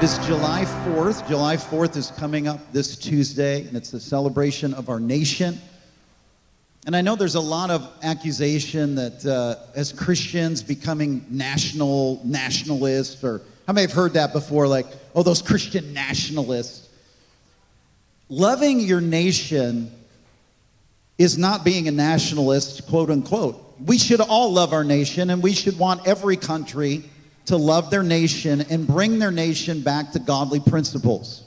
It is July 4th. July 4th is coming up this Tuesday, and it's the celebration of our nation. And I know there's a lot of accusation that uh, as Christians becoming national nationalists, or how many have heard that before? Like, oh, those Christian nationalists. Loving your nation is not being a nationalist, quote unquote. We should all love our nation, and we should want every country to love their nation and bring their nation back to godly principles.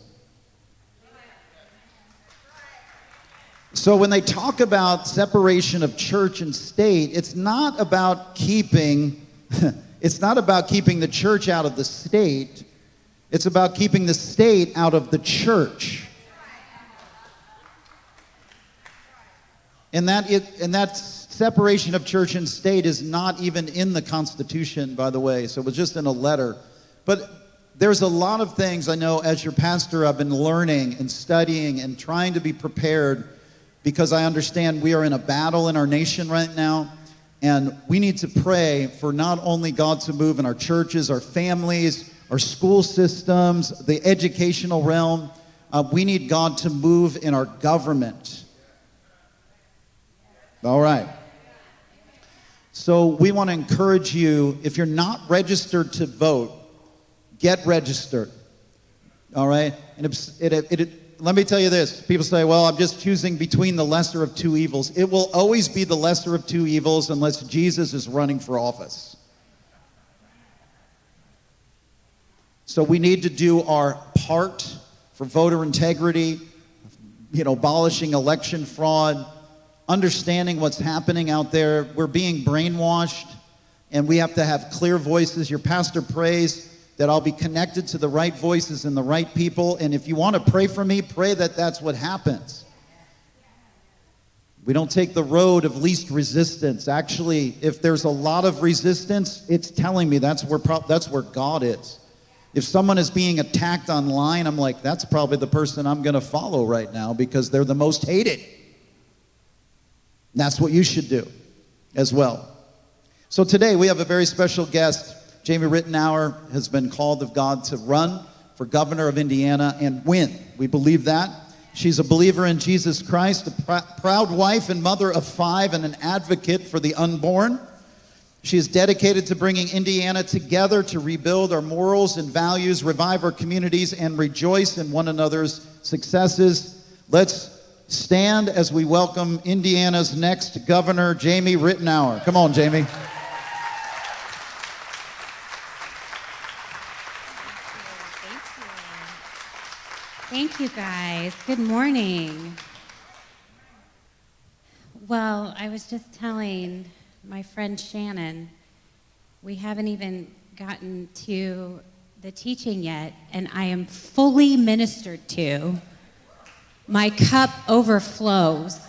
So, when they talk about separation of church and state, it's not about keeping. it's not about keeping the church out of the state. It's about keeping the state out of the church. And that, it, and that separation of church and state is not even in the Constitution, by the way. So it was just in a letter. But there's a lot of things I know as your pastor I've been learning and studying and trying to be prepared because I understand we are in a battle in our nation right now. And we need to pray for not only God to move in our churches, our families, our school systems, the educational realm. Uh, we need God to move in our government. All right. So we want to encourage you if you're not registered to vote, get registered. All right? And it, it, it, let me tell you this people say, well, I'm just choosing between the lesser of two evils. It will always be the lesser of two evils unless Jesus is running for office. So we need to do our part for voter integrity, you know, abolishing election fraud understanding what's happening out there. We're being brainwashed, and we have to have clear voices. Your pastor prays that I'll be connected to the right voices and the right people. And if you want to pray for me, pray that that's what happens. We don't take the road of least resistance. Actually, if there's a lot of resistance, it's telling me that's where, pro- that's where God is. If someone is being attacked online, I'm like, that's probably the person I'm going to follow right now because they're the most hated. That's what you should do as well. So today we have a very special guest. Jamie Reitenour has been called of God to run for governor of Indiana and win. We believe that. She's a believer in Jesus Christ, a pr- proud wife and mother of five, and an advocate for the unborn. She is dedicated to bringing Indiana together to rebuild our morals and values, revive our communities, and rejoice in one another's successes. Let's stand as we welcome Indiana's next governor, Jamie Reitenour. Come on, Jamie. Thank you, guys. Good morning. Well, I was just telling my friend Shannon, we haven't even gotten to the teaching yet, and I am fully ministered to my cup overflows.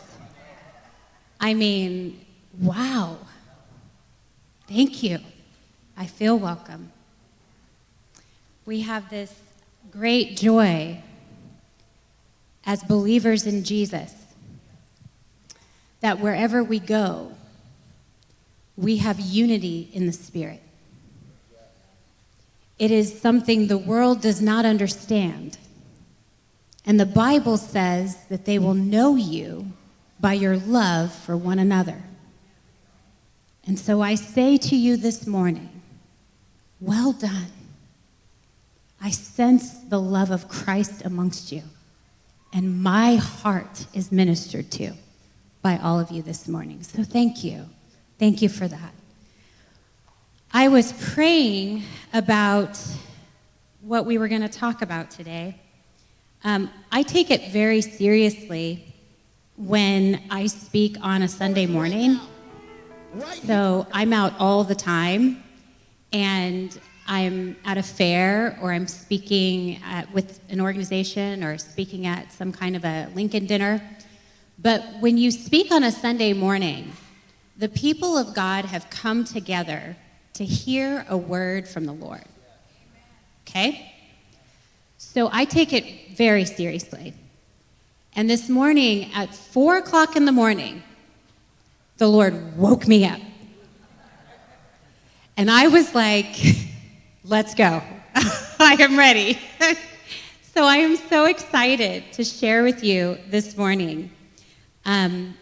I mean, wow. Thank you. I feel welcome. We have this great joy as believers in Jesus that wherever we go, we have unity in the Spirit. It is something the world does not understand. And the Bible says that they will know you by your love for one another. And so I say to you this morning, well done. I sense the love of Christ amongst you, and my heart is ministered to by all of you this morning. So thank you. Thank you for that. I was praying about what we were going to talk about today. Um, I take it very seriously when I speak on a Sunday morning. So I'm out all the time, and I'm at a fair or I'm speaking at, with an organization or speaking at some kind of a Lincoln dinner. But when you speak on a Sunday morning, the people of God have come together to hear a word from the Lord. Okay? So I take it very seriously. And this morning at four o'clock in the morning, the Lord woke me up. And I was like, let's go. I am ready. so I am so excited to share with you this morning. Um,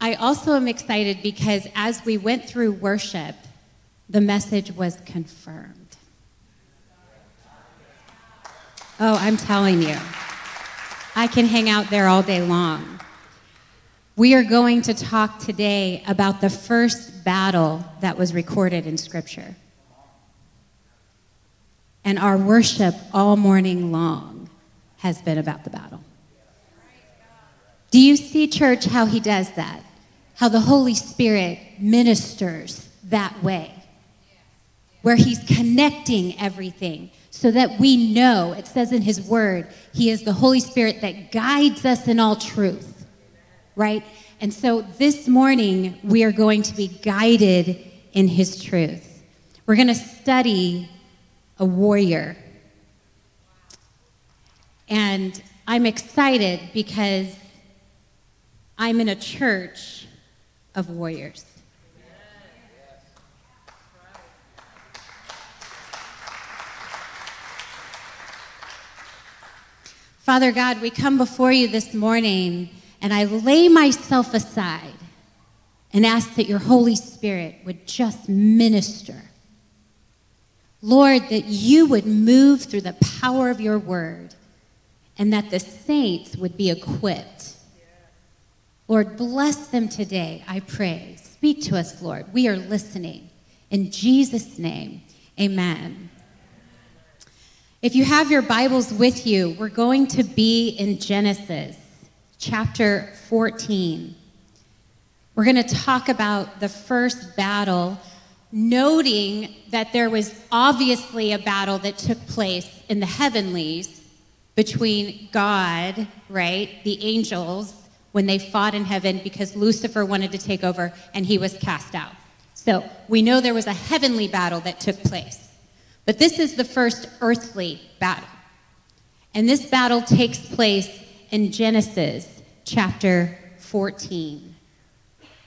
I also am excited because as we went through worship, the message was confirmed. Oh, I'm telling you, I can hang out there all day long. We are going to talk today about the first battle that was recorded in Scripture. And our worship all morning long has been about the battle. Do you see, church, how he does that? How the Holy Spirit ministers that way, where he's connecting everything so that we know, it says in his word, he is the Holy Spirit that guides us in all truth, right? And so this morning, we are going to be guided in his truth. We're going to study a warrior. And I'm excited because I'm in a church of warriors. Father God, we come before you this morning and I lay myself aside and ask that your Holy Spirit would just minister Lord, that you would move through the power of your word and that the saints would be equipped. Lord, bless them today, I pray. Speak to us, Lord. We are listening. In Jesus' name, amen. If you have your Bibles with you, we're going to be in Genesis chapter 14. We're going to talk about the first battle noting that there was obviously a battle that took place in the heavenlies between God, right, the angels, when they fought in heaven because Lucifer wanted to take over and he was cast out. So we know there was a heavenly battle that took place. But this is the first earthly battle. And this battle takes place in Genesis chapter 14.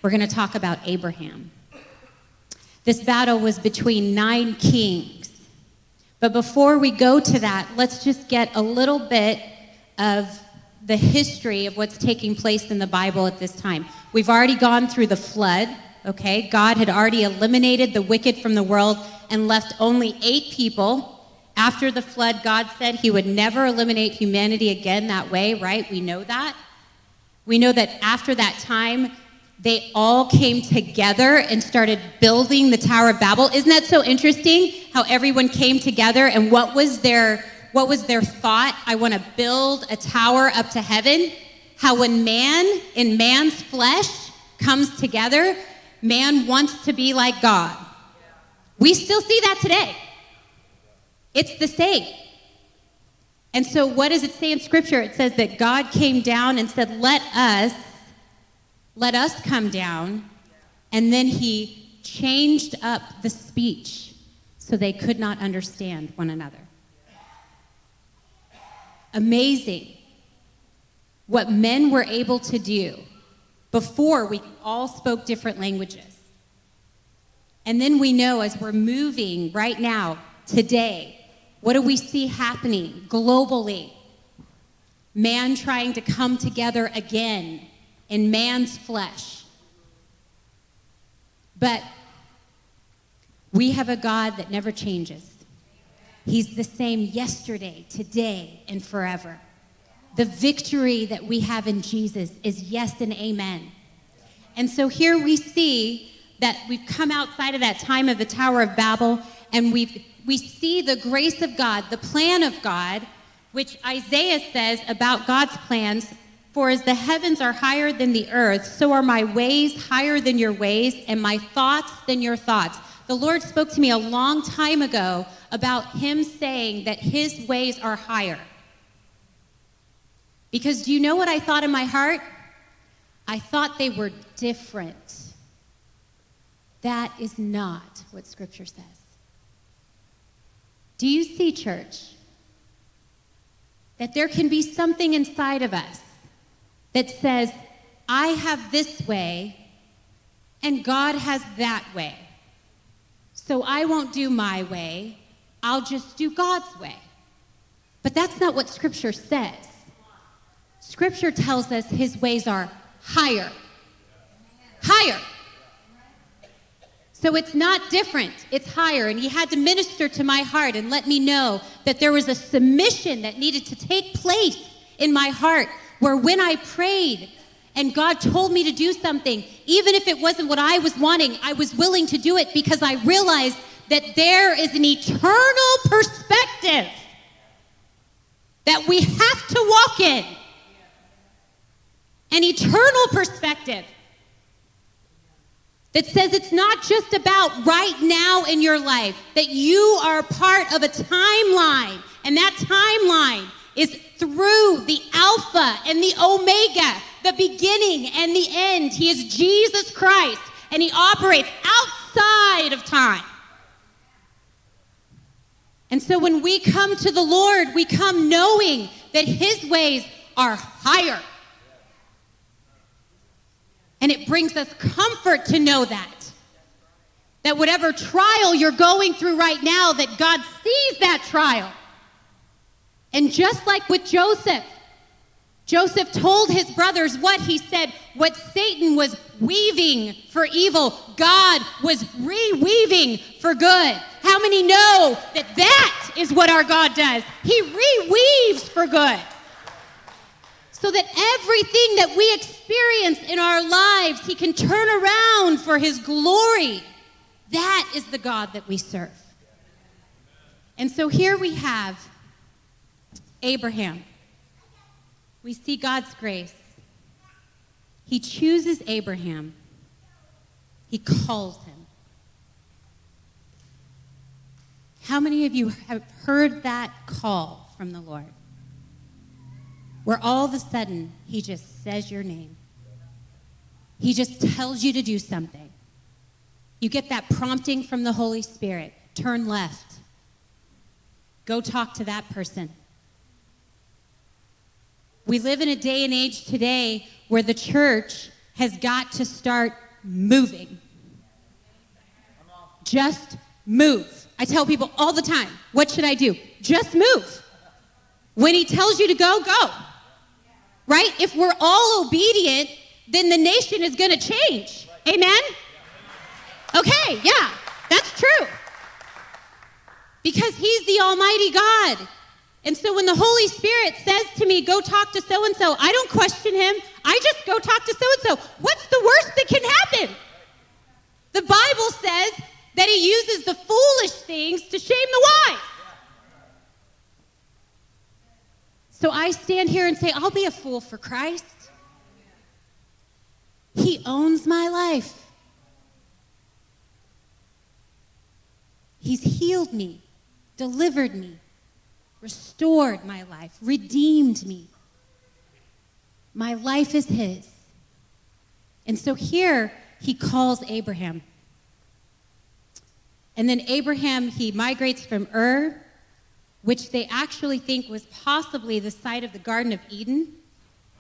We're going to talk about Abraham. This battle was between nine kings. But before we go to that, let's just get a little bit of the history of what's taking place in the Bible at this time. We've already gone through the flood, okay? God had already eliminated the wicked from the world and left only eight people. After the flood, God said he would never eliminate humanity again that way, right? We know that. We know that after that time, they all came together and started building the Tower of Babel. Isn't that so interesting? How everyone came together and what was their what was their thought? I want to build a tower up to heaven. How when man in man's flesh comes together, man wants to be like God. We still see that today. It's the same. And so, what does it say in Scripture? It says that God came down and said, Let us let us come down. And then he changed up the speech so they could not understand one another. Amazing what men were able to do before we all spoke different languages. And then we know as we're moving right now, today, what do we see happening globally? Man trying to come together again in man's flesh. But we have a God that never changes. He's the same yesterday, today, and forever. The victory that we have in Jesus is yes and amen. And so here we see that we've come outside of that time of the Tower of Babel and we've, we see the grace of God, the plan of God, which Isaiah says about God's plans for as the heavens are higher than the earth, so are my ways higher than your ways, and my thoughts than your thoughts. The Lord spoke to me a long time ago about Him saying that His ways are higher. Because do you know what I thought in my heart? I thought they were different. That is not what Scripture says. Do you see, church, that there can be something inside of us that says, I have this way and God has that way. So I won't do my way I'll just do God's way. But that's not what Scripture says. Scripture tells us his ways are higher. Higher. So it's not different, it's higher. And he had to minister to my heart and let me know that there was a submission that needed to take place in my heart where when I prayed and God told me to do something, even if it wasn't what I was wanting, I was willing to do it because I realized that there is an eternal perspective that we have to walk in. An eternal perspective that says it's not just about right now in your life, that you are part of a timeline, and that timeline is through the Alpha and the Omega, the beginning and the end. He is Jesus Christ, and He operates outside of time. And so when we come to the Lord, we come knowing that His ways are higher. And it brings us comfort to know that. That whatever trial you're going through right now, that God sees that trial. And just like with Joseph, Joseph told his brothers what he said, what Satan was weaving for evil, God was reweaving for good. How many know that that is what our God does? He reweaves for good. So that everything that we experience in our lives, He can turn around for His glory. That is the God that we serve. And so here we have Abraham. We see God's grace. He chooses Abraham, He calls him. How many of you have heard that call from the Lord? Where all of a sudden He just says your name, He just tells you to do something. You get that prompting from the Holy Spirit turn left, go talk to that person. We live in a day and age today where the church has got to start moving. Just move. I tell people all the time, what should I do? Just move. When he tells you to go, go. Right? If we're all obedient, then the nation is going to change. Amen? Okay, yeah, that's true. Because he's the Almighty God. And so when the Holy Spirit says to me, go talk to so and so, I don't question him. I just go talk to so and so. What's the worst that can happen? The Bible says that he uses the foolish things to shame the wise. So I stand here and say, I'll be a fool for Christ. He owns my life. He's healed me, delivered me, restored my life, redeemed me. My life is His. And so here he calls Abraham. And then Abraham, he migrates from Ur, which they actually think was possibly the site of the Garden of Eden,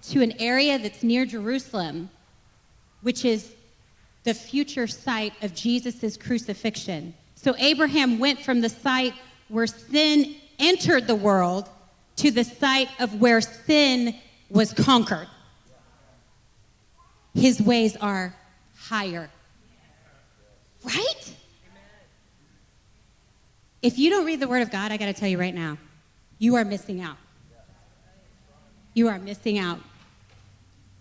to an area that's near Jerusalem, which is the future site of Jesus' crucifixion. So Abraham went from the site where sin entered the world to the site of where sin was conquered. His ways are higher. Right? If you don't read the Word of God, I got to tell you right now, you are missing out. You are missing out.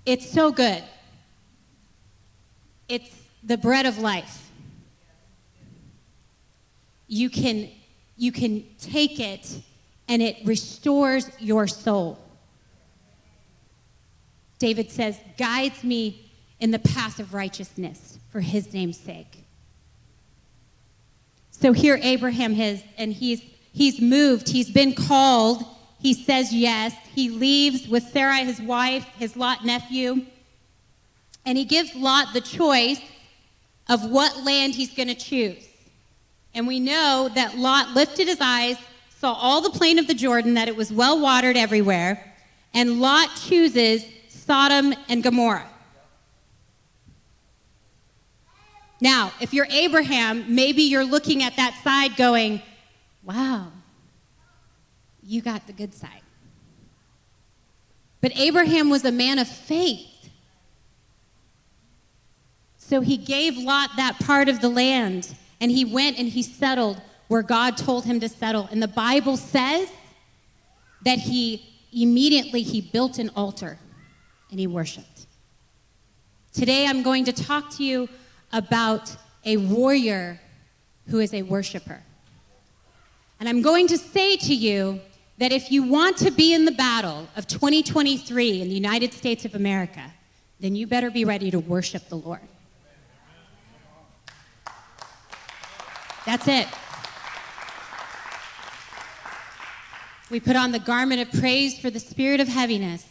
It's so good. It's the bread of life. You can, you can take it and it restores your soul. David says, guides me in the path of righteousness for his name's sake. So here Abraham is, and he's, he's moved, he's been called, he says yes. He leaves with Sarai, his wife, his Lot nephew, and he gives Lot the choice of what land he's going to choose. And we know that Lot lifted his eyes, saw all the plain of the Jordan, that it was well watered everywhere, and Lot chooses Sodom and Gomorrah. Now, if you're Abraham, maybe you're looking at that side going, Wow. You got the good side. But Abraham was a man of faith. So he gave Lot that part of the land, and he went and he settled where God told him to settle. And the Bible says that he immediately he built an altar and he worshiped. Today I'm going to talk to you about a warrior who is a worshiper. And I'm going to say to you that if you want to be in the battle of 2023 in the United States of America, then you better be ready to worship the Lord. That's it. We put on the garment of praise for the spirit of heaviness.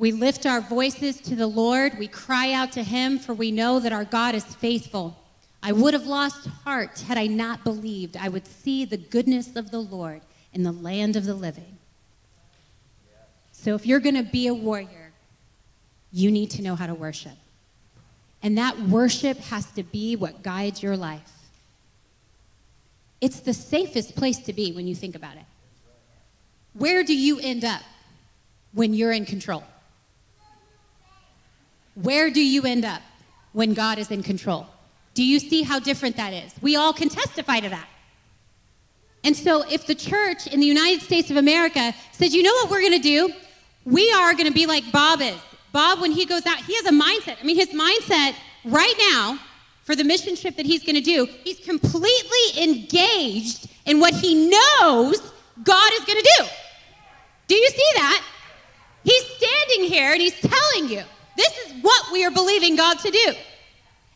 We lift our voices to the Lord. We cry out to Him, for we know that our God is faithful. I would have lost heart had I not believed I would see the goodness of the Lord in the land of the living. So if you're going to be a warrior, you need to know how to worship. And that worship has to be what guides your life. It's the safest place to be when you think about it. Where do you end up when you're in control? Where do you end up when God is in control? Do you see how different that is? We all can testify to that. And so, if the church in the United States of America says, you know what we're going to do? We are going to be like Bob is. Bob, when he goes out, he has a mindset. I mean, his mindset right now for the mission trip that he's going to do, he's completely engaged in what he knows God is going to do. Do you see that? He's standing here and he's telling you, this is what we are believing God to do.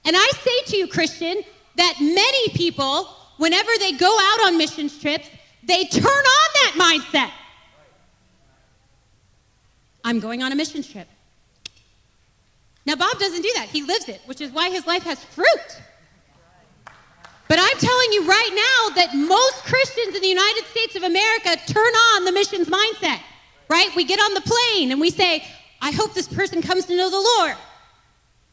And I say to you, Christian, that many people, whenever they go out on missions trips, they turn on that mindset. I'm going on a mission trip. Now, Bob doesn't do that. He lives it, which is why his life has fruit. But I'm telling you right now that most Christians in the United States of America turn on the missions mindset, right? We get on the plane and we say, I hope this person comes to know the Lord.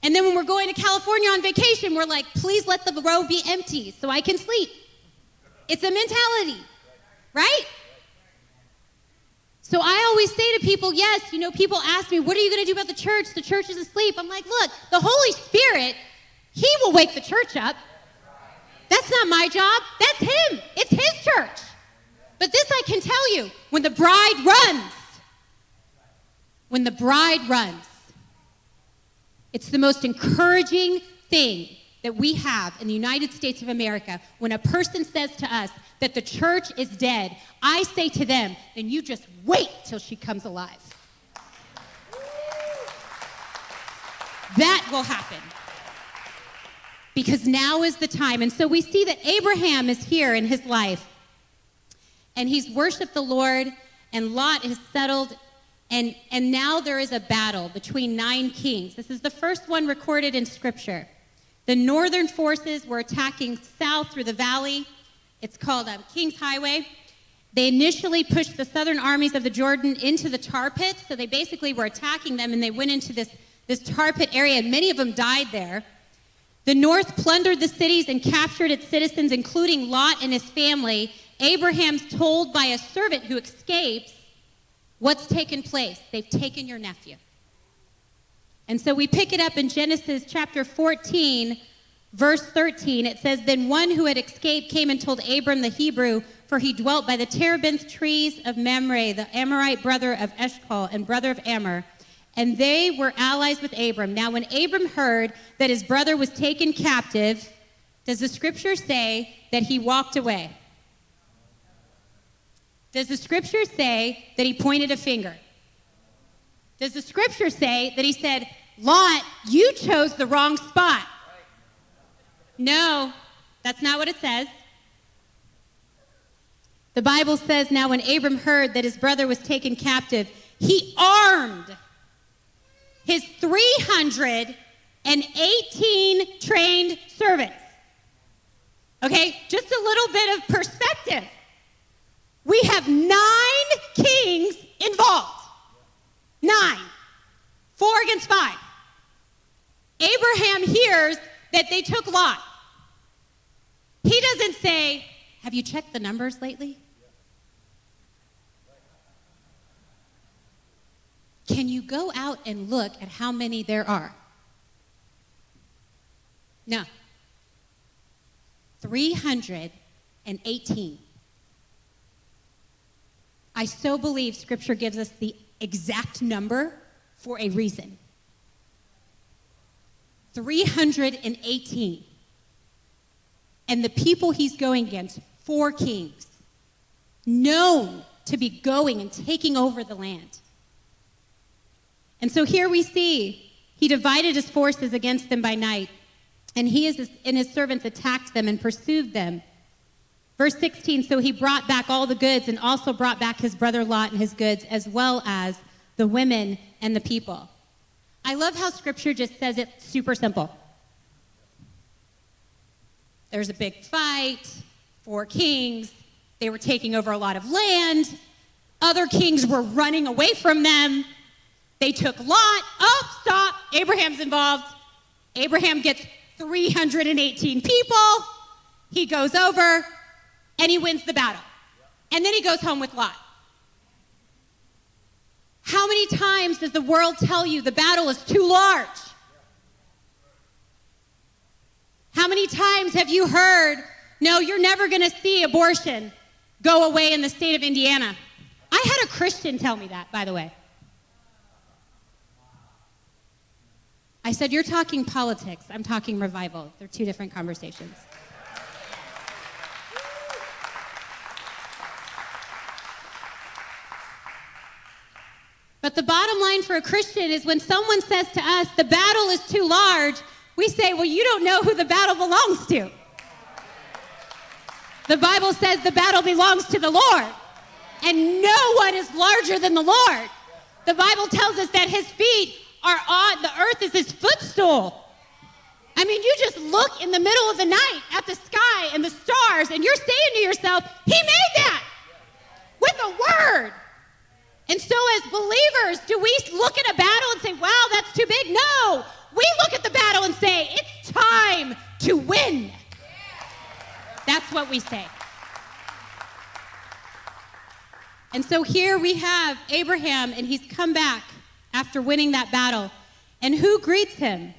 And then when we're going to California on vacation, we're like, please let the row be empty so I can sleep. It's a mentality, right? So I always say to people, yes, you know, people ask me, what are you going to do about the church? The church is asleep. I'm like, look, the Holy Spirit, He will wake the church up. That's not my job. That's Him. It's His church. But this I can tell you when the bride runs, when the bride runs, it's the most encouraging thing that we have in the United States of America when a person says to us that the church is dead. I say to them, then you just wait till she comes alive. That will happen. Because now is the time. And so we see that Abraham is here in his life. And he's worshiped the Lord, and Lot is settled. And, and now there is a battle between nine kings. This is the first one recorded in Scripture. The northern forces were attacking south through the valley. It's called um, King's Highway. They initially pushed the southern armies of the Jordan into the tar pit. So they basically were attacking them and they went into this, this tar pit area, and many of them died there. The north plundered the cities and captured its citizens, including Lot and his family. Abraham's told by a servant who escapes what's taken place. They've taken your nephew. And so we pick it up in Genesis chapter 14, verse 13. It says, Then one who had escaped came and told Abram the Hebrew, for he dwelt by the terebinth trees of Mamre, the Amorite brother of Eshcol and brother of Ammon and they were allies with Abram. Now, when Abram heard that his brother was taken captive, does the scripture say that he walked away? Does the scripture say that he pointed a finger? Does the scripture say that he said, Lot, you chose the wrong spot? No, that's not what it says. The Bible says now when Abram heard that his brother was taken captive, he armed his 318 trained servants. Okay, just a little bit of perspective. We have nine kings involved. Nine. Four against five. Abraham hears that they took Lot. He doesn't say, have you checked the numbers lately? Can you go out and look at how many there are? No. 318. I so believe Scripture gives us the exact number for a reason. 318. And the people he's going against, four kings, known to be going and taking over the land. And so here we see he divided his forces against them by night, and he and his servants attacked them and pursued them. Verse 16 So he brought back all the goods and also brought back his brother Lot and his goods, as well as the women and the people. I love how scripture just says it super simple. There's a big fight, four kings, they were taking over a lot of land, other kings were running away from them. They took Lot. Oh, stop. Abraham's involved. Abraham gets 318 people. He goes over and he wins the battle. And then he goes home with Lot. How many times does the world tell you the battle is too large? How many times have you heard, no, you're never going to see abortion go away in the state of Indiana? I had a Christian tell me that, by the way. I said, You're talking politics. I'm talking revival. They're two different conversations. But the bottom line for a Christian is when someone says to us, the battle is too large, we say, well, you don't know who the battle belongs to. The Bible says the battle belongs to the Lord, and no one is larger than the Lord. The Bible tells us that his feet are on, the earth is his footstool. I mean, you just look in the middle of the night at the sky and the stars, and you're saying to yourself, He made that with a word. And so, as believers, do we look at a battle and say, wow, that's too big? No. We look at the battle and say, it's time to win. That's what we say. And so here we have Abraham, and he's come back after winning that battle. And who greets him?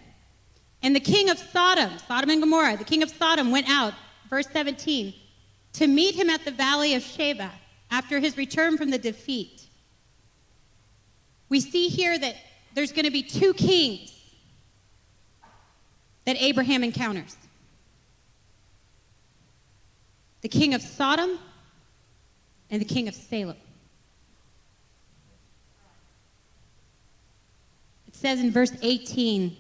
And the king of Sodom, Sodom and Gomorrah, the king of Sodom went out, verse 17, to meet him at the valley of Sheba after his return from the defeat. We see here that there's going to be two kings that Abraham encounters the king of Sodom and the king of Salem. It says in verse 18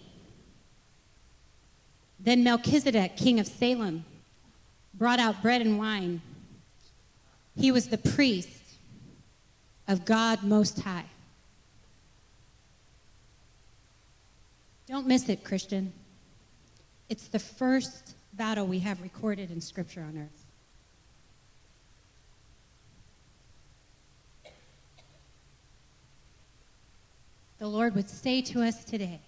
Then Melchizedek, king of Salem, brought out bread and wine. He was the priest of God Most High. Don't miss it, Christian. It's the first battle we have recorded in Scripture on earth. the Lord would say to us today,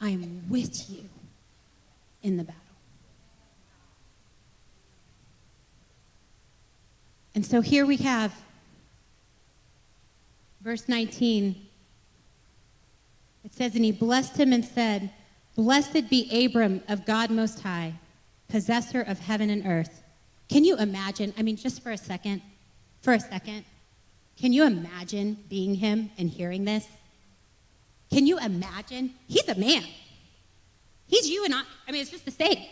I am with you in the battle. And so here we have verse 19. It says, And he blessed him and said, Blessed be Abram of God Most High, possessor of heaven and earth. Can you imagine? I mean, just for a second, for a second, can you imagine being him and hearing this? Can you imagine? He's a man. He's you and I. I mean, it's just the same.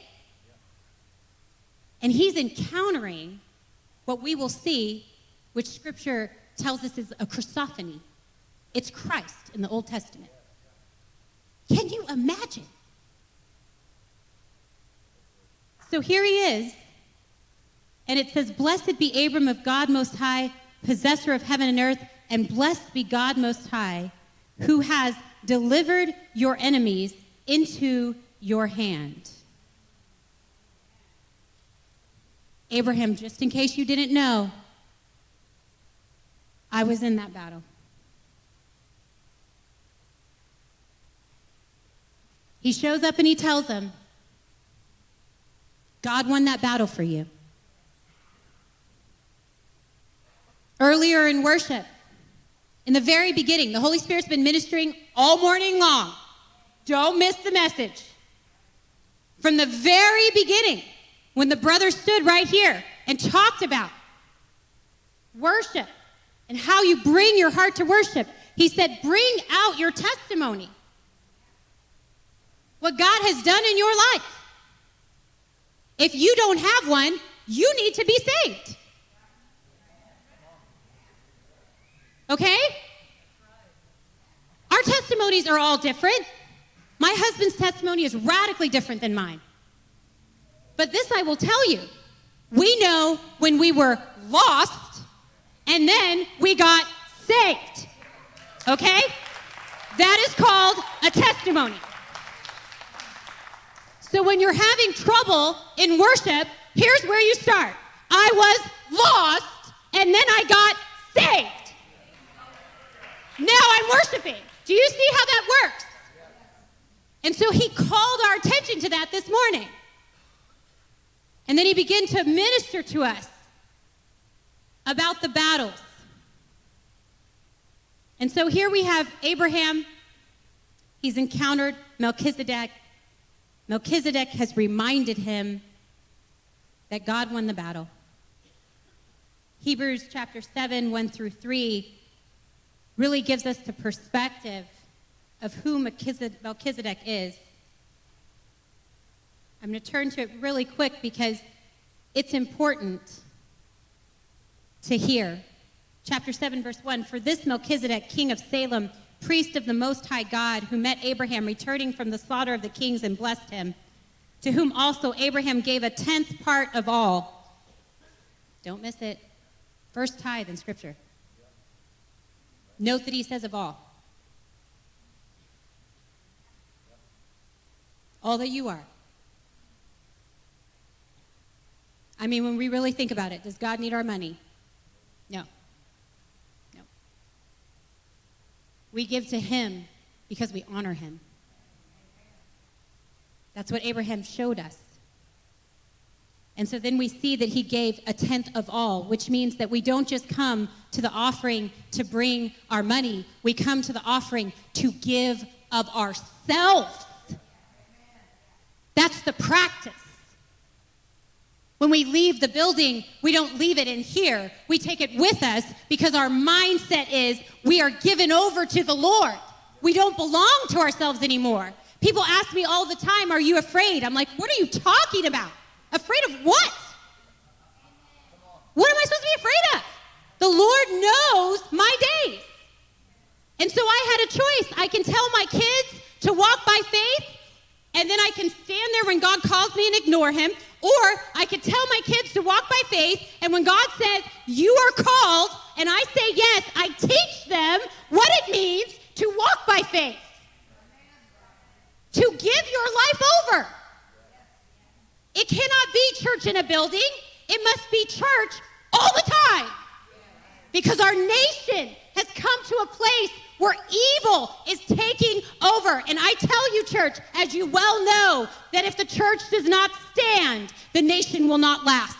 And he's encountering what we will see, which scripture tells us is a Christophany. It's Christ in the Old Testament. Can you imagine? So here he is, and it says, Blessed be Abram of God Most High, possessor of heaven and earth, and blessed be God Most High, who has delivered your enemies into your hand. Abraham, just in case you didn't know, I was in that battle. He shows up and he tells them, God won that battle for you. Earlier in worship, in the very beginning, the Holy Spirit's been ministering all morning long. Don't miss the message. From the very beginning, when the brother stood right here and talked about worship and how you bring your heart to worship, he said, Bring out your testimony. What God has done in your life. If you don't have one, you need to be saved. Okay? Our testimonies are all different. My husband's testimony is radically different than mine. But this I will tell you we know when we were lost and then we got saved. Okay? That is called a testimony. So when you're having trouble in worship, here's where you start. I was lost and then I got saved. Now I'm worshiping. Do you see how that works? And so he called our attention to that this morning. And then he began to minister to us about the battles. And so here we have Abraham. He's encountered Melchizedek. Melchizedek has reminded him that God won the battle. Hebrews chapter 7, 1 through 3, really gives us the perspective of who Melchizedek is. I'm going to turn to it really quick because it's important to hear. Chapter 7, verse 1 For this Melchizedek, king of Salem, priest of the Most High God, who met Abraham returning from the slaughter of the kings and blessed him, to whom also Abraham gave a tenth part of all. Don't miss it. First tithe in Scripture. Note that he says of all. All that you are. I mean, when we really think about it, does God need our money? No. No. We give to him because we honor him. That's what Abraham showed us. And so then we see that he gave a tenth of all, which means that we don't just come to the offering to bring our money, we come to the offering to give of ourselves. That's the practice. When we leave the building, we don't leave it in here. We take it with us because our mindset is we are given over to the Lord. We don't belong to ourselves anymore. People ask me all the time, Are you afraid? I'm like, What are you talking about? Afraid of what? What am I supposed to be afraid of? The Lord knows my days. And so I had a choice. I can tell my kids to walk by faith, and then I can stand there when God calls me and ignore him, or I could tell my kids to walk by faith, and when God says, You are called, and I say yes, I teach them what it means to walk by faith, to give your life over. It cannot be church in a building, it must be church all the time. Because our nation has come to a place where evil is taking over. And I tell you, church, as you well know, that if the church does not stand, the nation will not last.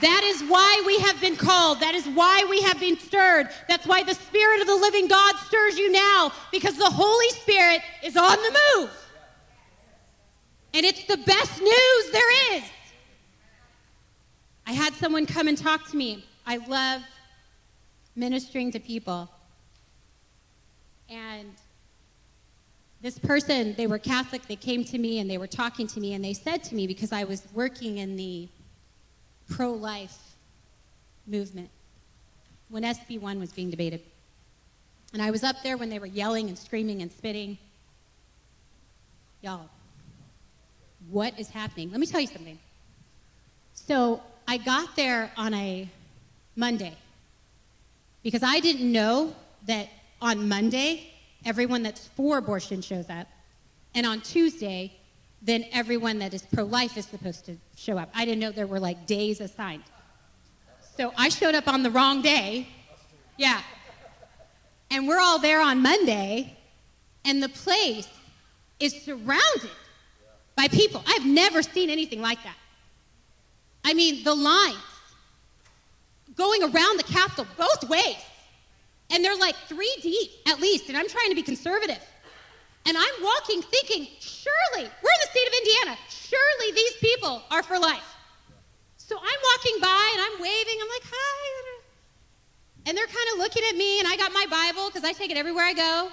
That is why we have been called. That is why we have been stirred. That's why the Spirit of the living God stirs you now, because the Holy Spirit is on the move. And it's the best news there is. I had someone come and talk to me. I love ministering to people. And this person, they were Catholic, they came to me and they were talking to me, and they said to me, because I was working in the pro life movement when SB1 was being debated. And I was up there when they were yelling and screaming and spitting. Y'all, what is happening? Let me tell you something. So I got there on a Monday because I didn't know that on Monday, everyone that's for abortion shows up. And on Tuesday, then everyone that is pro life is supposed to show up. I didn't know there were like days assigned. So I showed up on the wrong day. Yeah. And we're all there on Monday, and the place is surrounded by people. I've never seen anything like that. I mean, the lines going around the Capitol both ways. And they're like three deep at least, and I'm trying to be conservative. And I'm walking thinking, surely, we're in the state of Indiana, surely these people are for life. So I'm walking by and I'm waving, I'm like, hi. And they're kind of looking at me, and I got my Bible because I take it everywhere I go.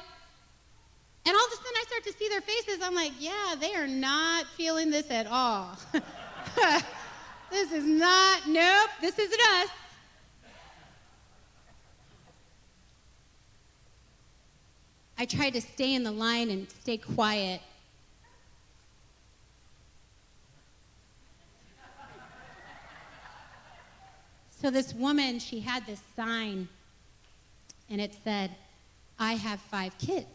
And all of a sudden I start to see their faces. I'm like, yeah, they are not feeling this at all. this is not, nope, this isn't us. I tried to stay in the line and stay quiet. So this woman, she had this sign, and it said, I have five kids.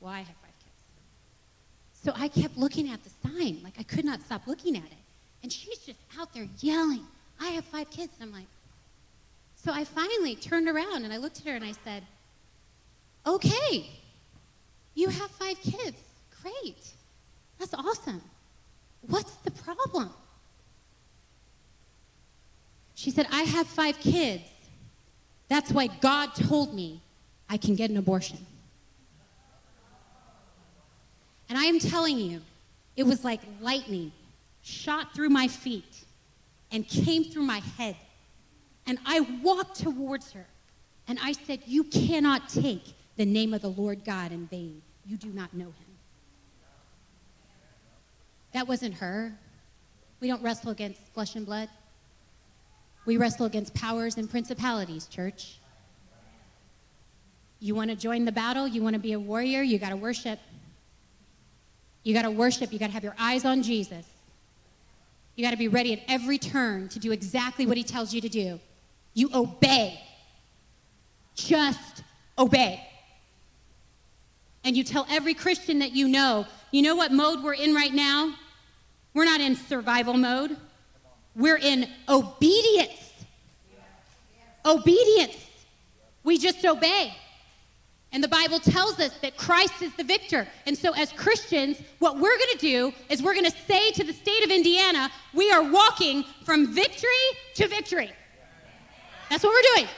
Well, I have five kids. So I kept looking at the sign, like I could not stop looking at it. And she's just out there yelling, I have five kids. And I'm like, so I finally turned around and I looked at her and I said, Okay, you have five kids. Great. That's awesome. What's the problem? She said, I have five kids. That's why God told me I can get an abortion. And I am telling you, it was like lightning shot through my feet and came through my head. And I walked towards her and I said, You cannot take the name of the Lord God in vain. You do not know him. That wasn't her. We don't wrestle against flesh and blood. We wrestle against powers and principalities, church. You want to join the battle? You want to be a warrior? You got to worship. You got to worship. You got to have your eyes on Jesus. You got to be ready at every turn to do exactly what he tells you to do. You obey. Just obey. And you tell every Christian that you know, you know what mode we're in right now? We're not in survival mode. We're in obedience. Obedience. We just obey. And the Bible tells us that Christ is the victor. And so, as Christians, what we're going to do is we're going to say to the state of Indiana, we are walking from victory to victory. That's what we're doing.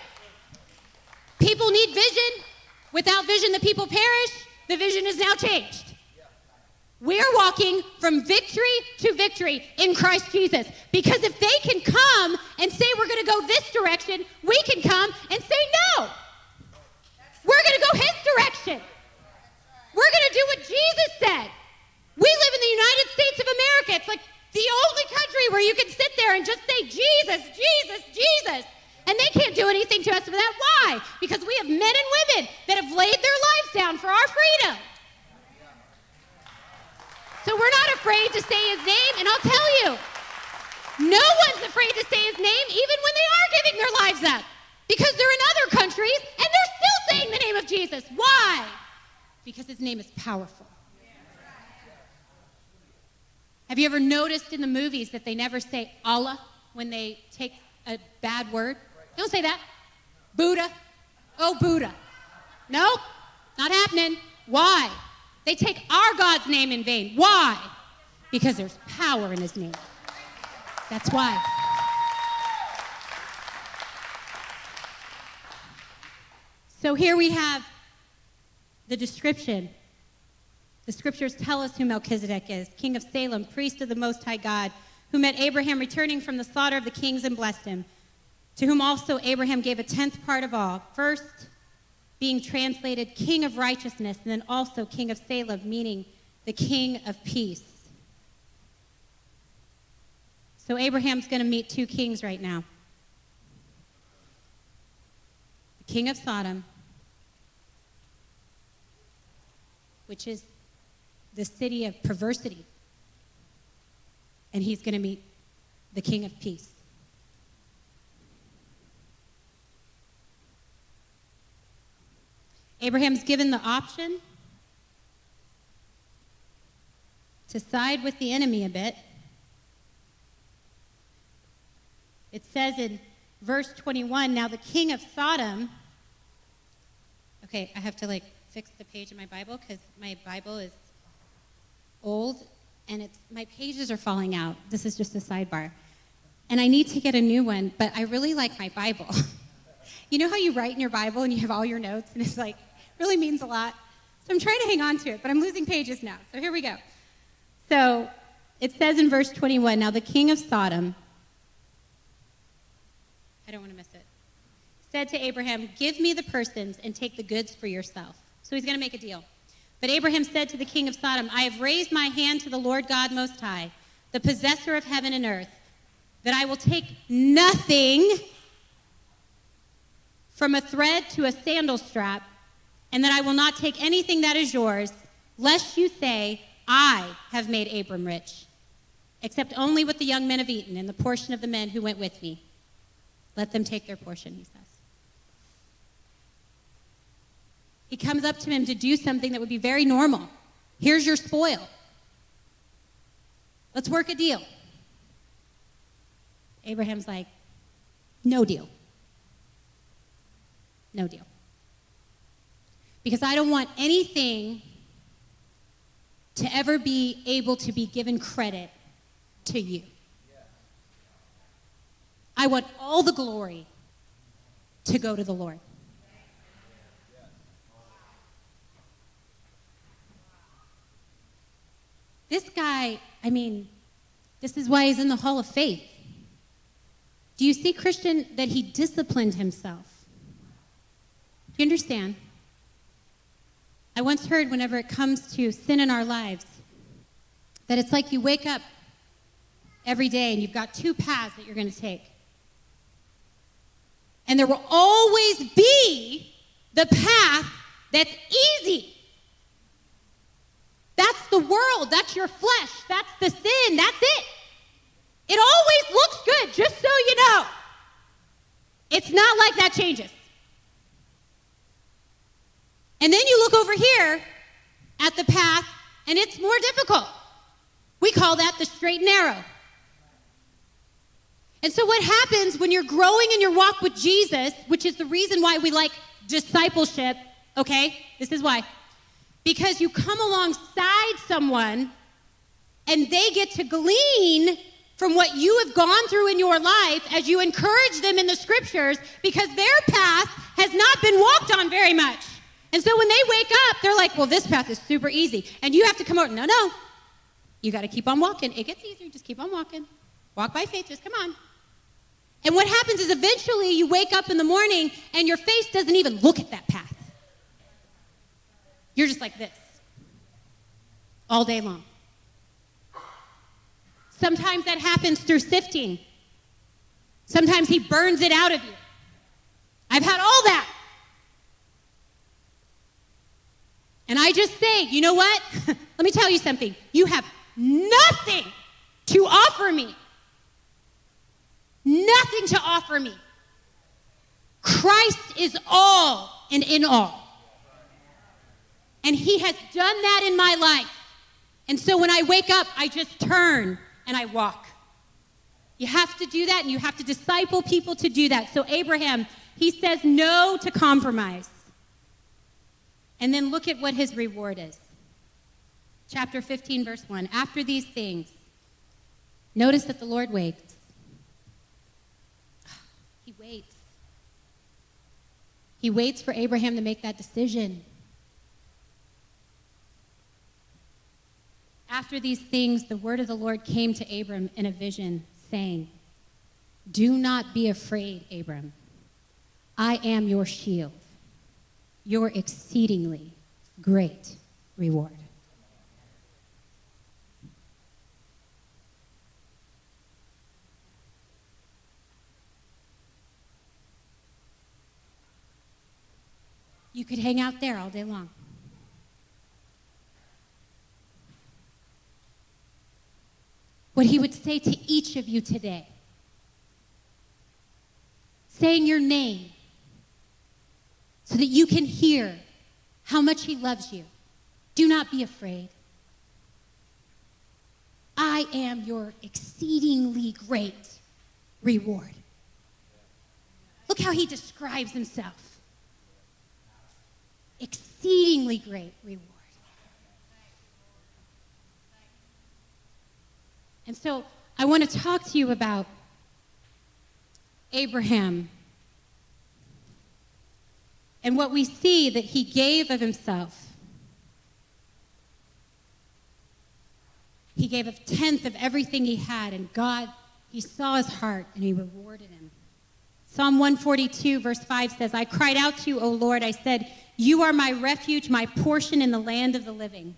People need vision. Without vision, the people perish. The vision is now changed. We're walking from victory to victory in Christ Jesus. Because if they can come and say we're going to go this direction, we can come and say no. We're going to go his direction. We're going to do what Jesus said. We live in the United States of America. It's like the only country where you can sit there and just say Jesus, Jesus, Jesus. And they can't do anything to us for that. Why? Because we have men and women that have laid their lives down for our freedom. So we're not afraid to say his name, and I'll tell you, no one's afraid to say his name even when they are giving their lives up. Because they're in other countries and they're still saying the name of Jesus. Why? Because his name is powerful. Have you ever noticed in the movies that they never say Allah when they take a bad word? Don't say that. Buddha. Oh, Buddha. Nope, not happening. Why? They take our God's name in vain. Why? Because there's power in his name. That's why. So here we have the description. The scriptures tell us who Melchizedek is king of Salem, priest of the Most High God, who met Abraham returning from the slaughter of the kings and blessed him, to whom also Abraham gave a tenth part of all. First, being translated king of righteousness, and then also king of Salem, meaning the king of peace. So Abraham's going to meet two kings right now the king of Sodom, which is the city of perversity, and he's going to meet the king of peace. Abraham's given the option to side with the enemy a bit. It says in verse 21 now the king of Sodom. Okay, I have to like fix the page in my Bible because my Bible is old and it's my pages are falling out. This is just a sidebar. and I need to get a new one, but I really like my Bible. you know how you write in your Bible and you have all your notes, and it's like, really means a lot? So I'm trying to hang on to it, but I'm losing pages now. So here we go. So it says in verse 21 Now the king of Sodom, I don't want to miss it, said to Abraham, Give me the persons and take the goods for yourself. So he's going to make a deal. But Abraham said to the king of Sodom, I have raised my hand to the Lord God Most High, the possessor of heaven and earth, that I will take nothing from a thread to a sandal strap, and that I will not take anything that is yours, lest you say, I have made Abram rich, except only with the young men of Eden and the portion of the men who went with me. Let them take their portion, he says. He comes up to him to do something that would be very normal. Here's your spoil. Let's work a deal. Abraham's like, no deal. No deal. Because I don't want anything to ever be able to be given credit to you. I want all the glory to go to the Lord. This guy, I mean, this is why he's in the Hall of Faith. Do you see, Christian, that he disciplined himself? Do you understand? I once heard, whenever it comes to sin in our lives, that it's like you wake up every day and you've got two paths that you're going to take. And there will always be the path that's easy. That's the world. That's your flesh. That's the sin. That's it. It always looks good, just so you know. It's not like that changes. And then you look over here at the path, and it's more difficult. We call that the straight and narrow. And so, what happens when you're growing in your walk with Jesus, which is the reason why we like discipleship, okay? This is why. Because you come alongside someone and they get to glean from what you have gone through in your life as you encourage them in the scriptures because their path has not been walked on very much. And so when they wake up, they're like, well, this path is super easy. And you have to come over. No, no. You got to keep on walking. It gets easier. Just keep on walking. Walk by faith. Just come on. And what happens is eventually you wake up in the morning and your face doesn't even look at that path. You're just like this all day long. Sometimes that happens through sifting. Sometimes he burns it out of you. I've had all that. And I just say, you know what? Let me tell you something. You have nothing to offer me. Nothing to offer me. Christ is all and in all. And He has done that in my life. And so when I wake up, I just turn and I walk. You have to do that, and you have to disciple people to do that. So, Abraham, he says no to compromise. And then look at what his reward is. Chapter 15, verse 1. After these things, notice that the Lord waits. He waits. He waits for Abraham to make that decision. After these things, the word of the Lord came to Abram in a vision, saying, Do not be afraid, Abram. I am your shield your exceedingly great reward. You could hang out there all day long. What he would say to each of you today, saying your name, so that you can hear how much He loves you. Do not be afraid. I am your exceedingly great reward. Look how he describes himself exceedingly great reward. And so I want to talk to you about Abraham. And what we see that he gave of himself. He gave a tenth of everything he had, and God, he saw his heart and he rewarded him. Psalm 142, verse 5 says, I cried out to you, O Lord. I said, You are my refuge, my portion in the land of the living.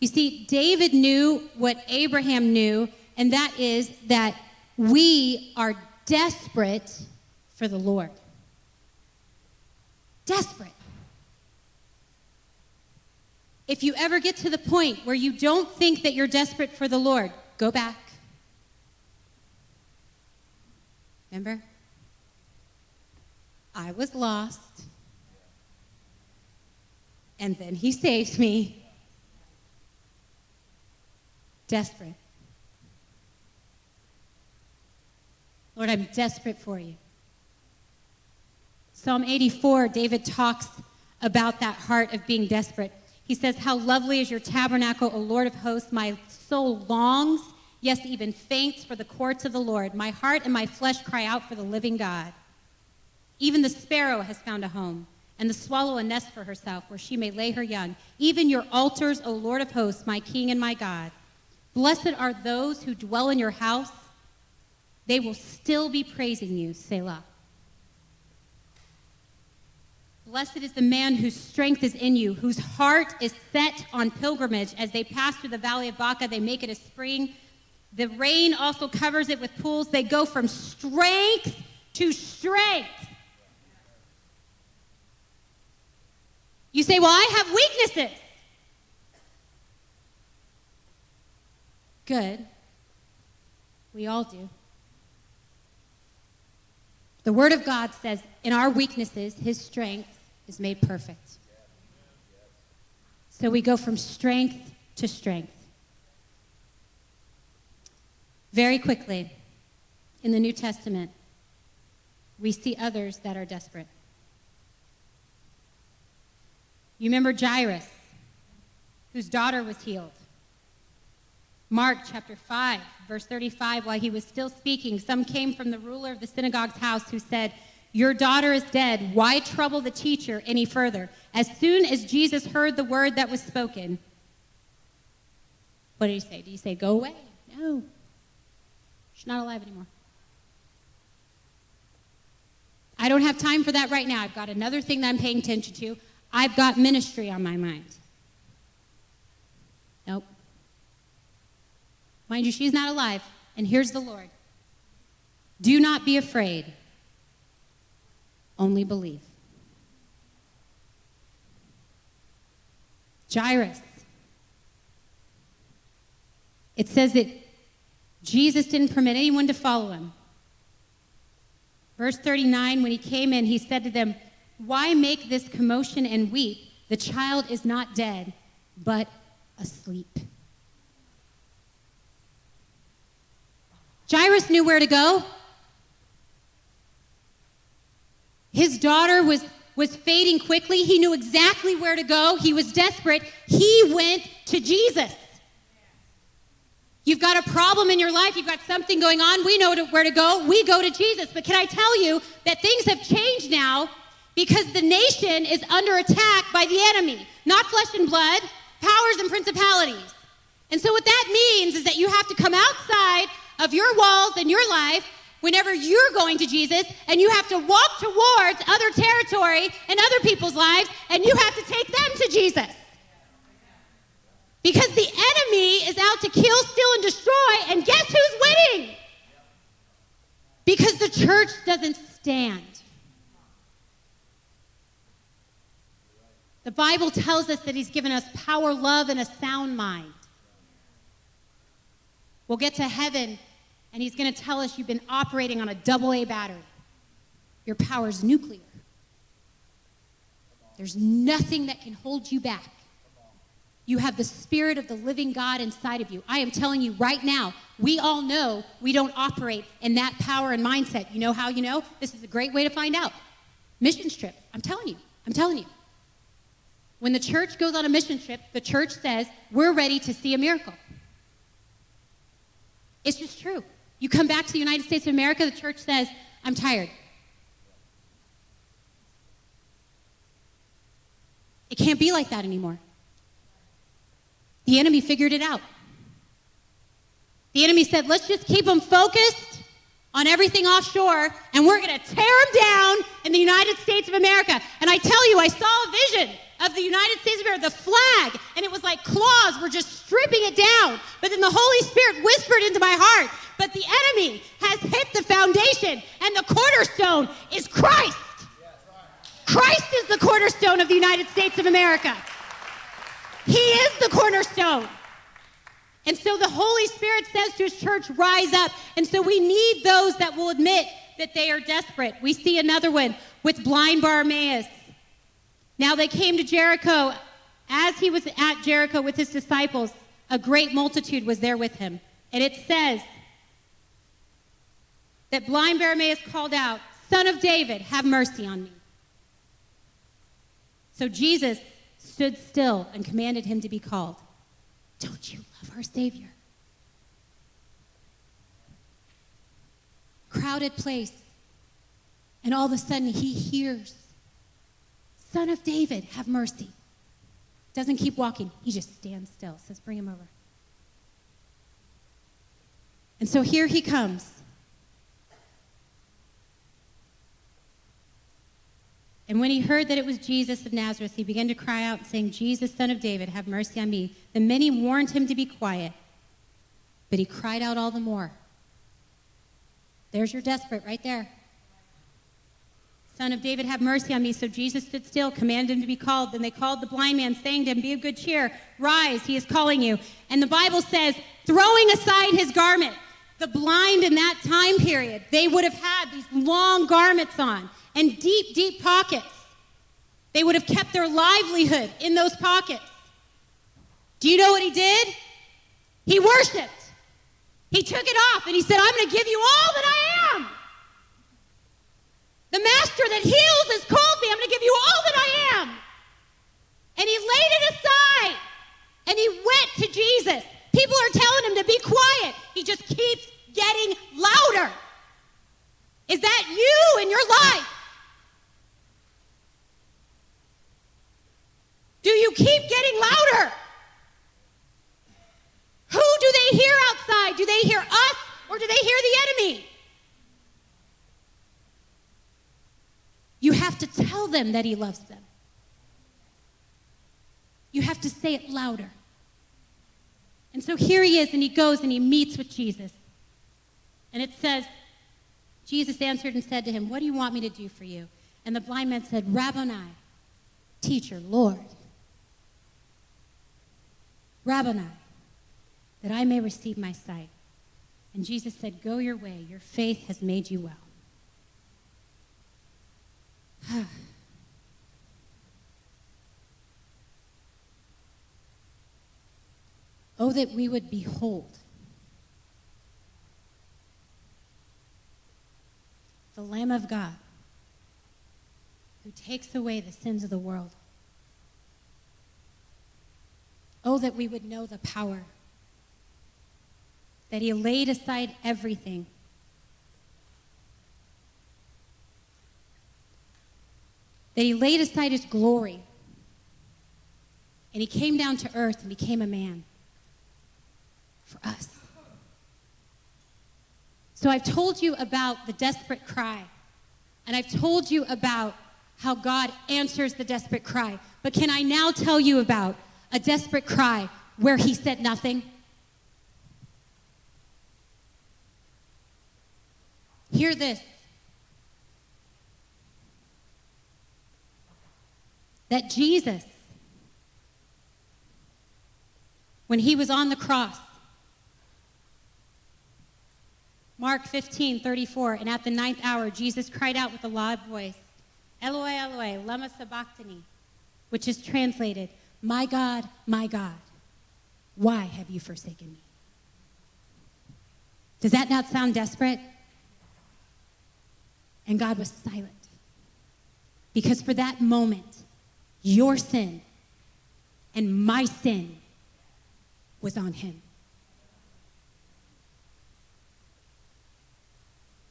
You see, David knew what Abraham knew, and that is that we are desperate for the Lord. Desperate. If you ever get to the point where you don't think that you're desperate for the Lord, go back. Remember? I was lost. And then he saved me. Desperate. Lord, I'm desperate for you. Psalm 84, David talks about that heart of being desperate. He says, How lovely is your tabernacle, O Lord of hosts. My soul longs, yes, even faints for the courts of the Lord. My heart and my flesh cry out for the living God. Even the sparrow has found a home, and the swallow a nest for herself, where she may lay her young. Even your altars, O Lord of hosts, my King and my God. Blessed are those who dwell in your house. They will still be praising you, Selah. Blessed is the man whose strength is in you, whose heart is set on pilgrimage. As they pass through the valley of Baca, they make it a spring. The rain also covers it with pools. They go from strength to strength. You say, Well, I have weaknesses. Good. We all do. The Word of God says, in our weaknesses, His strength is made perfect. So we go from strength to strength. Very quickly, in the New Testament, we see others that are desperate. You remember Jairus, whose daughter was healed. Mark chapter 5, verse 35, while he was still speaking, some came from the ruler of the synagogue's house who said, Your daughter is dead. Why trouble the teacher any further? As soon as Jesus heard the word that was spoken, what did he say? Did he say, Go away? No. She's not alive anymore. I don't have time for that right now. I've got another thing that I'm paying attention to. I've got ministry on my mind. Nope. Mind you, she's not alive. And here's the Lord Do not be afraid, only believe. Jairus. It says that Jesus didn't permit anyone to follow him. Verse 39 when he came in, he said to them, Why make this commotion and weep? The child is not dead, but asleep. Jairus knew where to go. His daughter was, was fading quickly. He knew exactly where to go. He was desperate. He went to Jesus. You've got a problem in your life, you've got something going on, we know to, where to go. We go to Jesus. But can I tell you that things have changed now because the nation is under attack by the enemy, not flesh and blood, powers and principalities. And so, what that means is that you have to come outside of your walls and your life whenever you're going to Jesus, and you have to walk towards other territory and other people's lives, and you have to take them to Jesus. Because the enemy is out to kill, steal, and destroy, and guess who's winning? Because the church doesn't stand. The Bible tells us that He's given us power, love, and a sound mind. We'll get to heaven, and He's going to tell us you've been operating on a double A battery. Your power's nuclear. There's nothing that can hold you back. You have the Spirit of the living God inside of you. I am telling you right now, we all know we don't operate in that power and mindset. You know how you know? This is a great way to find out. Mission trip. I'm telling you. I'm telling you. When the church goes on a mission trip, the church says, We're ready to see a miracle. It's just true. You come back to the United States of America, the church says, I'm tired. It can't be like that anymore. The enemy figured it out. The enemy said, let's just keep them focused on everything offshore, and we're going to tear them down in the United States of America. And I tell you, I saw a vision of the United States of America, the flag, and it was like claws were just stripping it down. But then the Holy Spirit whispered into my heart, but the enemy has hit the foundation, and the cornerstone is Christ. Christ is the cornerstone of the United States of America. He is the cornerstone. And so the Holy Spirit says to his church, rise up. And so we need those that will admit that they are desperate. We see another one with blind Bartimaeus. Now they came to Jericho. As he was at Jericho with his disciples, a great multitude was there with him. And it says that blind Bartimaeus called out, Son of David, have mercy on me. So Jesus stood still and commanded him to be called. Don't you love our Savior? Crowded place. And all of a sudden he hears, Son of David, have mercy. Doesn't keep walking. He just stands still. Says, Bring him over. And so here he comes. And when he heard that it was Jesus of Nazareth, he began to cry out, saying, Jesus, son of David, have mercy on me. The many warned him to be quiet, but he cried out all the more. There's your desperate right there. Son of David, have mercy on me. So Jesus stood still, commanded him to be called. Then they called the blind man, saying to him, Be of good cheer, rise, he is calling you. And the Bible says, throwing aside his garment, the blind in that time period, they would have had these long garments on and deep, deep pockets. They would have kept their livelihood in those pockets. Do you know what he did? He worshiped. He took it off and he said, I'm going to give you all that I am. The master that heals has called me. I'm going to give you all that I am. And he laid it aside and he went to Jesus. People are telling him to be quiet. He just keeps getting louder. Is that you in your life? Do you keep getting louder? Who do they hear outside? Do they hear us or do they hear the enemy? You have to tell them that he loves them. You have to say it louder. And so here he is, and he goes and he meets with Jesus. And it says, Jesus answered and said to him, What do you want me to do for you? And the blind man said, Rabboni, teacher, Lord. Rabboni, that I may receive my sight. And Jesus said, Go your way, your faith has made you well. oh, that we would behold the Lamb of God who takes away the sins of the world. Oh, that we would know the power. That he laid aside everything. That he laid aside his glory. And he came down to earth and became a man for us. So I've told you about the desperate cry. And I've told you about how God answers the desperate cry. But can I now tell you about a desperate cry where he said nothing? Hear this. That Jesus, when he was on the cross, Mark 15, 34, and at the ninth hour, Jesus cried out with a loud voice, Eloi, Eloi, lama sabachthani, which is translated, my God, my God, why have you forsaken me? Does that not sound desperate? And God was silent. Because for that moment, your sin and my sin was on him.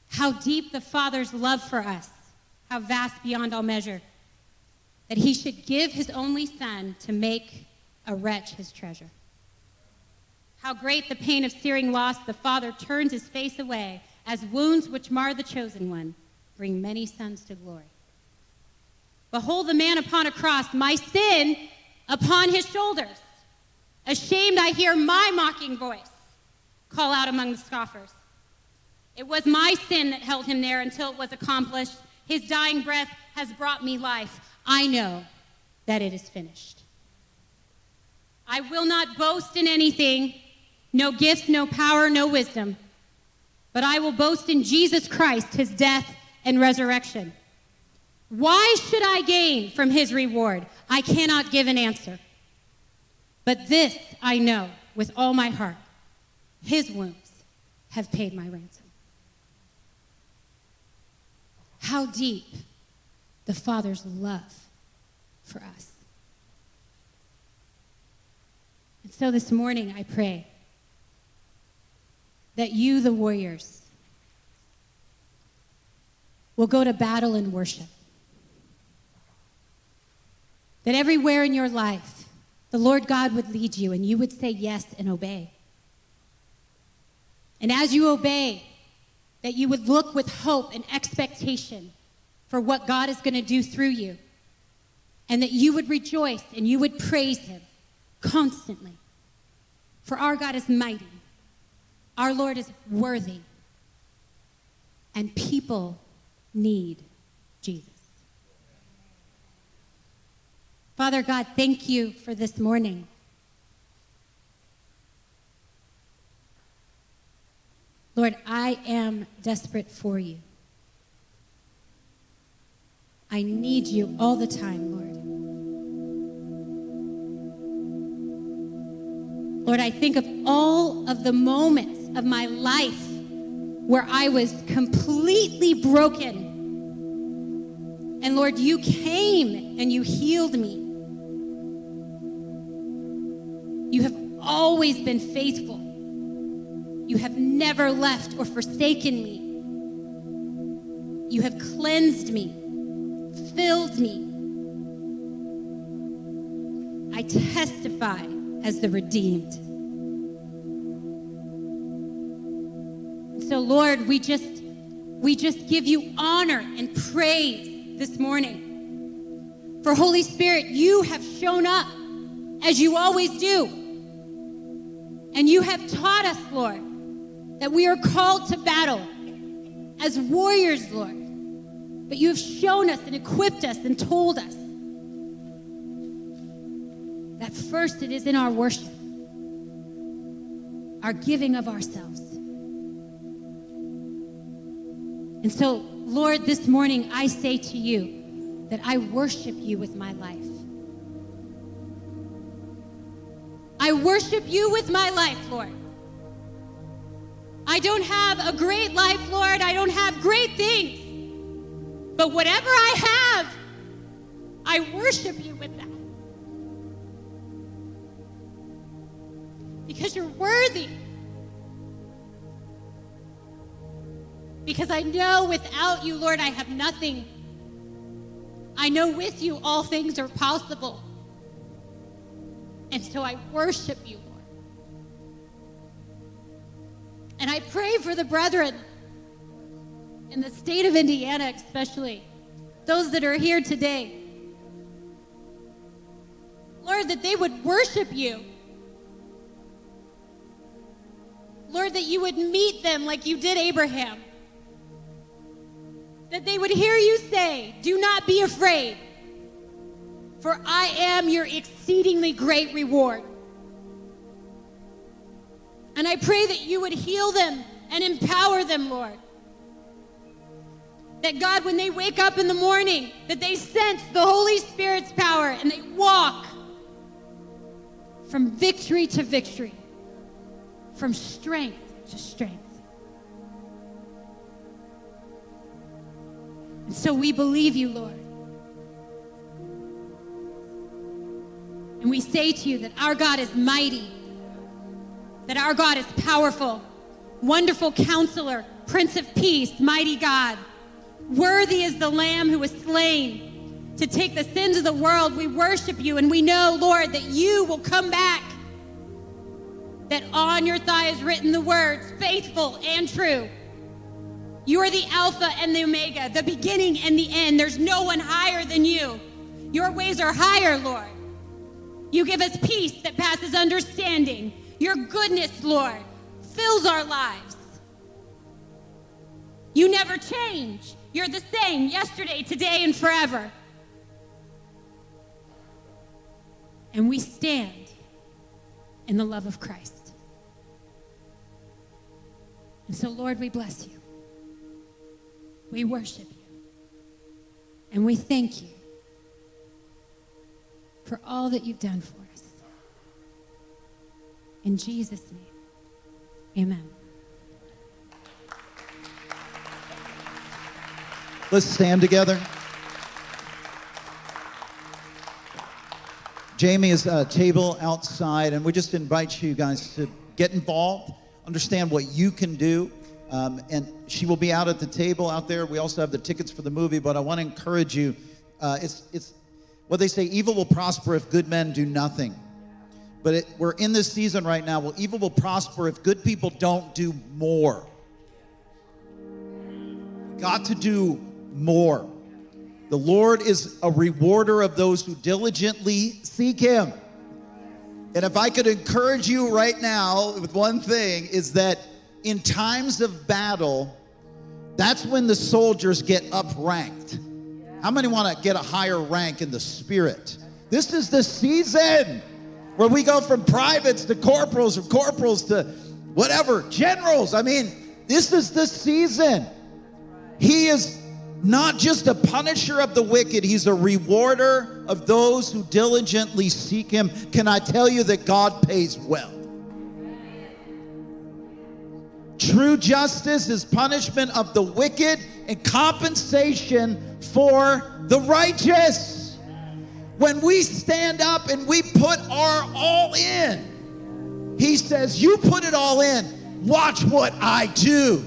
How deep the Father's love for us, how vast beyond all measure, that he should give his only Son to make a wretch his treasure. How great the pain of searing loss, the Father turns his face away, as wounds which mar the chosen one bring many sons to glory. Behold the man upon a cross, my sin upon his shoulders. Ashamed, I hear my mocking voice call out among the scoffers. It was my sin that held him there until it was accomplished. His dying breath has brought me life. I know that it is finished. I will not boast in anything, no gifts, no power, no wisdom, but I will boast in Jesus Christ, his death and resurrection. Why should I gain from his reward? I cannot give an answer. But this I know with all my heart his wounds have paid my ransom. How deep the Father's love for us. And so this morning I pray that you, the warriors, will go to battle in worship. That everywhere in your life, the Lord God would lead you and you would say yes and obey. And as you obey, that you would look with hope and expectation for what God is going to do through you. And that you would rejoice and you would praise Him constantly. For our God is mighty, our Lord is worthy, and people need Jesus. Father God, thank you for this morning. Lord, I am desperate for you. I need you all the time, Lord. Lord, I think of all of the moments of my life where I was completely broken. And Lord, you came and you healed me. You have always been faithful. You have never left or forsaken me. You have cleansed me, filled me. I testify as the redeemed. So Lord, we just we just give you honor and praise this morning. For Holy Spirit, you have shown up as you always do. And you have taught us, Lord, that we are called to battle as warriors, Lord. But you have shown us and equipped us and told us that first it is in our worship, our giving of ourselves. And so, Lord, this morning I say to you that I worship you with my life. I worship you with my life, Lord. I don't have a great life, Lord. I don't have great things. But whatever I have, I worship you with that. Because you're worthy. Because I know without you, Lord, I have nothing. I know with you all things are possible. And so I worship you, And I pray for the brethren in the state of Indiana, especially those that are here today. Lord, that they would worship you. Lord, that you would meet them like you did Abraham. That they would hear you say, Do not be afraid, for I am your exceedingly great reward. And I pray that you would heal them and empower them, Lord. That God, when they wake up in the morning, that they sense the Holy Spirit's power and they walk from victory to victory, from strength to strength. And so we believe you, Lord. And we say to you that our God is mighty that our God is powerful, Wonderful counselor, Prince of Peace, mighty God. Worthy is the Lamb who was slain to take the sins of the world. We worship you and we know, Lord, that you will come back. That on your thigh is written the words, faithful and true. You are the Alpha and the Omega, the beginning and the end. There's no one higher than you. Your ways are higher, Lord. You give us peace that passes understanding. Your goodness, Lord, fills our lives. You never change. You're the same yesterday, today, and forever. And we stand in the love of Christ. And so, Lord, we bless you. We worship you. And we thank you for all that you've done for us. In Jesus' name, amen. Let's stand together. Jamie is a table outside, and we just invite you guys to get involved, understand what you can do. Um, and she will be out at the table out there. We also have the tickets for the movie, but I want to encourage you. Uh, it's, it's what they say evil will prosper if good men do nothing. But it, we're in this season right now. Well, evil will prosper if good people don't do more. Got to do more. The Lord is a rewarder of those who diligently seek Him. And if I could encourage you right now with one thing, is that in times of battle, that's when the soldiers get upranked. How many want to get a higher rank in the spirit? This is the season where we go from privates to corporals, from corporals to whatever, generals. I mean, this is the season. He is not just a punisher of the wicked, he's a rewarder of those who diligently seek him. Can I tell you that God pays well? True justice is punishment of the wicked and compensation for the righteous. When we stand up and we put our all in, he says, You put it all in, watch what I do.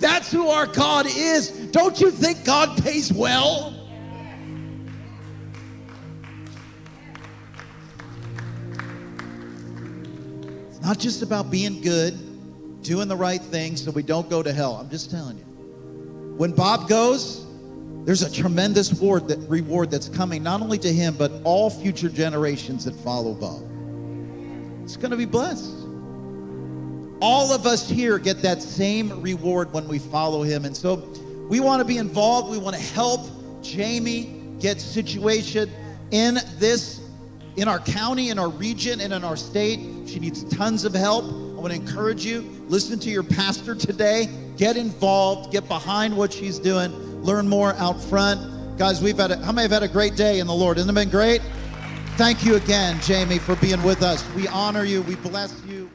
That's who our God is. Don't you think God pays well? It's not just about being good, doing the right thing so we don't go to hell. I'm just telling you. When Bob goes, there's a tremendous reward, that, reward that's coming not only to him, but all future generations that follow Bob. It's going to be blessed. All of us here get that same reward when we follow him. And so we want to be involved. We want to help Jamie get situation in this, in our county, in our region, and in our state. She needs tons of help. I want to encourage you, listen to your pastor today. Get involved, get behind what she's doing, learn more out front. Guys, we've had a, how many have had a great day in the Lord? Hasn't it been great? Thank you again, Jamie, for being with us. We honor you, we bless you.